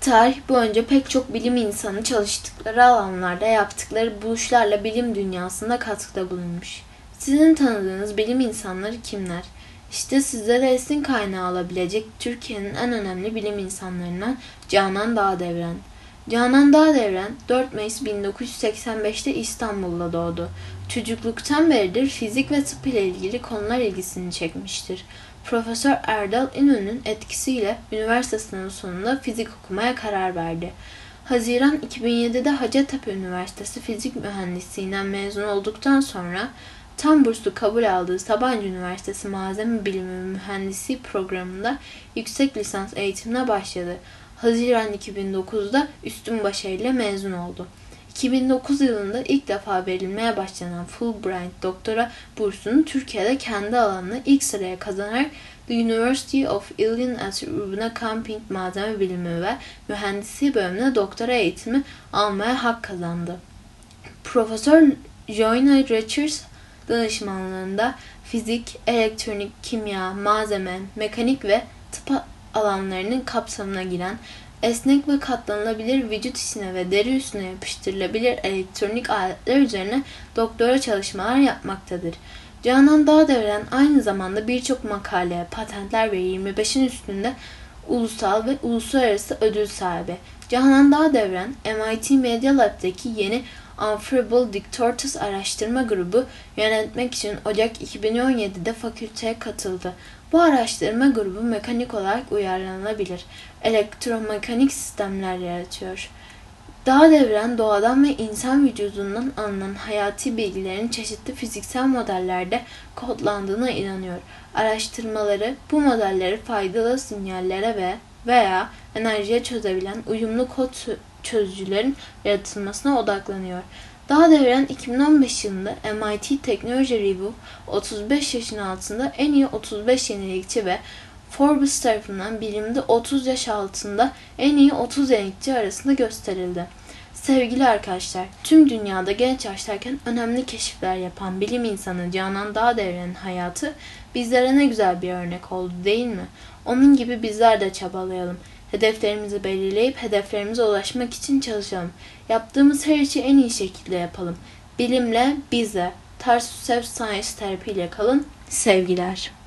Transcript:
Tarih boyunca pek çok bilim insanı çalıştıkları alanlarda yaptıkları buluşlarla bilim dünyasında katkıda bulunmuş. Sizin tanıdığınız bilim insanları kimler? İşte sizlere esin kaynağı alabilecek Türkiye'nin en önemli bilim insanlarından Canan Dağdevren. Canan Dağdevren 4 Mayıs 1985'te İstanbul'da doğdu. Çocukluktan beridir fizik ve tıp ile ilgili konular ilgisini çekmiştir. Profesör Erdal İnönü'nün etkisiyle üniversite sınavı sonunda fizik okumaya karar verdi. Haziran 2007'de Hacettepe Üniversitesi Fizik Mühendisliğinden mezun olduktan sonra tam burslu kabul aldığı Sabancı Üniversitesi Malzeme Bilimi ve Mühendisliği programında yüksek lisans eğitimine başladı. Haziran 2009'da üstün başarıyla mezun oldu. 2009 yılında ilk defa verilmeye başlanan Fulbright doktora bursunu Türkiye'de kendi alanında ilk sıraya kazanarak The University of Illinois Urbana Camping Malzeme Bilimi ve Mühendisliği bölümünde doktora eğitimi almaya hak kazandı. Profesör Joanna Richards danışmanlığında fizik, elektronik, kimya, malzeme, mekanik ve tıp alanlarının kapsamına giren esnek ve katlanılabilir vücut içine ve deri üstüne yapıştırılabilir elektronik aletler üzerine doktora çalışmalar yapmaktadır. Canan Dağdevren aynı zamanda birçok makale, patentler ve 25'in üstünde ulusal ve uluslararası ödül sahibi. Canan Dağdevren, MIT Media Lab'daki yeni Unfriable Dictators araştırma grubu yönetmek için Ocak 2017'de fakülteye katıldı. Bu araştırma grubu mekanik olarak uyarlanabilir, elektromekanik sistemler yaratıyor. Dağ devren doğadan ve insan vücudundan alınan hayati bilgilerin çeşitli fiziksel modellerde kodlandığına inanıyor. Araştırmaları bu modelleri faydalı sinyallere ve veya enerjiye çözebilen uyumlu kod çözücülerin yaratılmasına odaklanıyor. Daha devren 2015 yılında MIT Technology Review 35 yaşın altında en iyi 35 yenilikçi ve Forbes tarafından bilimde 30 yaş altında en iyi 30 yenilikçi arasında gösterildi. Sevgili arkadaşlar, tüm dünyada genç yaşlarken önemli keşifler yapan bilim insanı Canan Dağdeviren'in hayatı bizlere ne güzel bir örnek oldu değil mi? Onun gibi bizler de çabalayalım. Hedeflerimizi belirleyip hedeflerimize ulaşmak için çalışalım. Yaptığımız her işi en iyi şekilde yapalım. Bilimle, bize, Tarsus Self Science Terapi ile kalın. Sevgiler.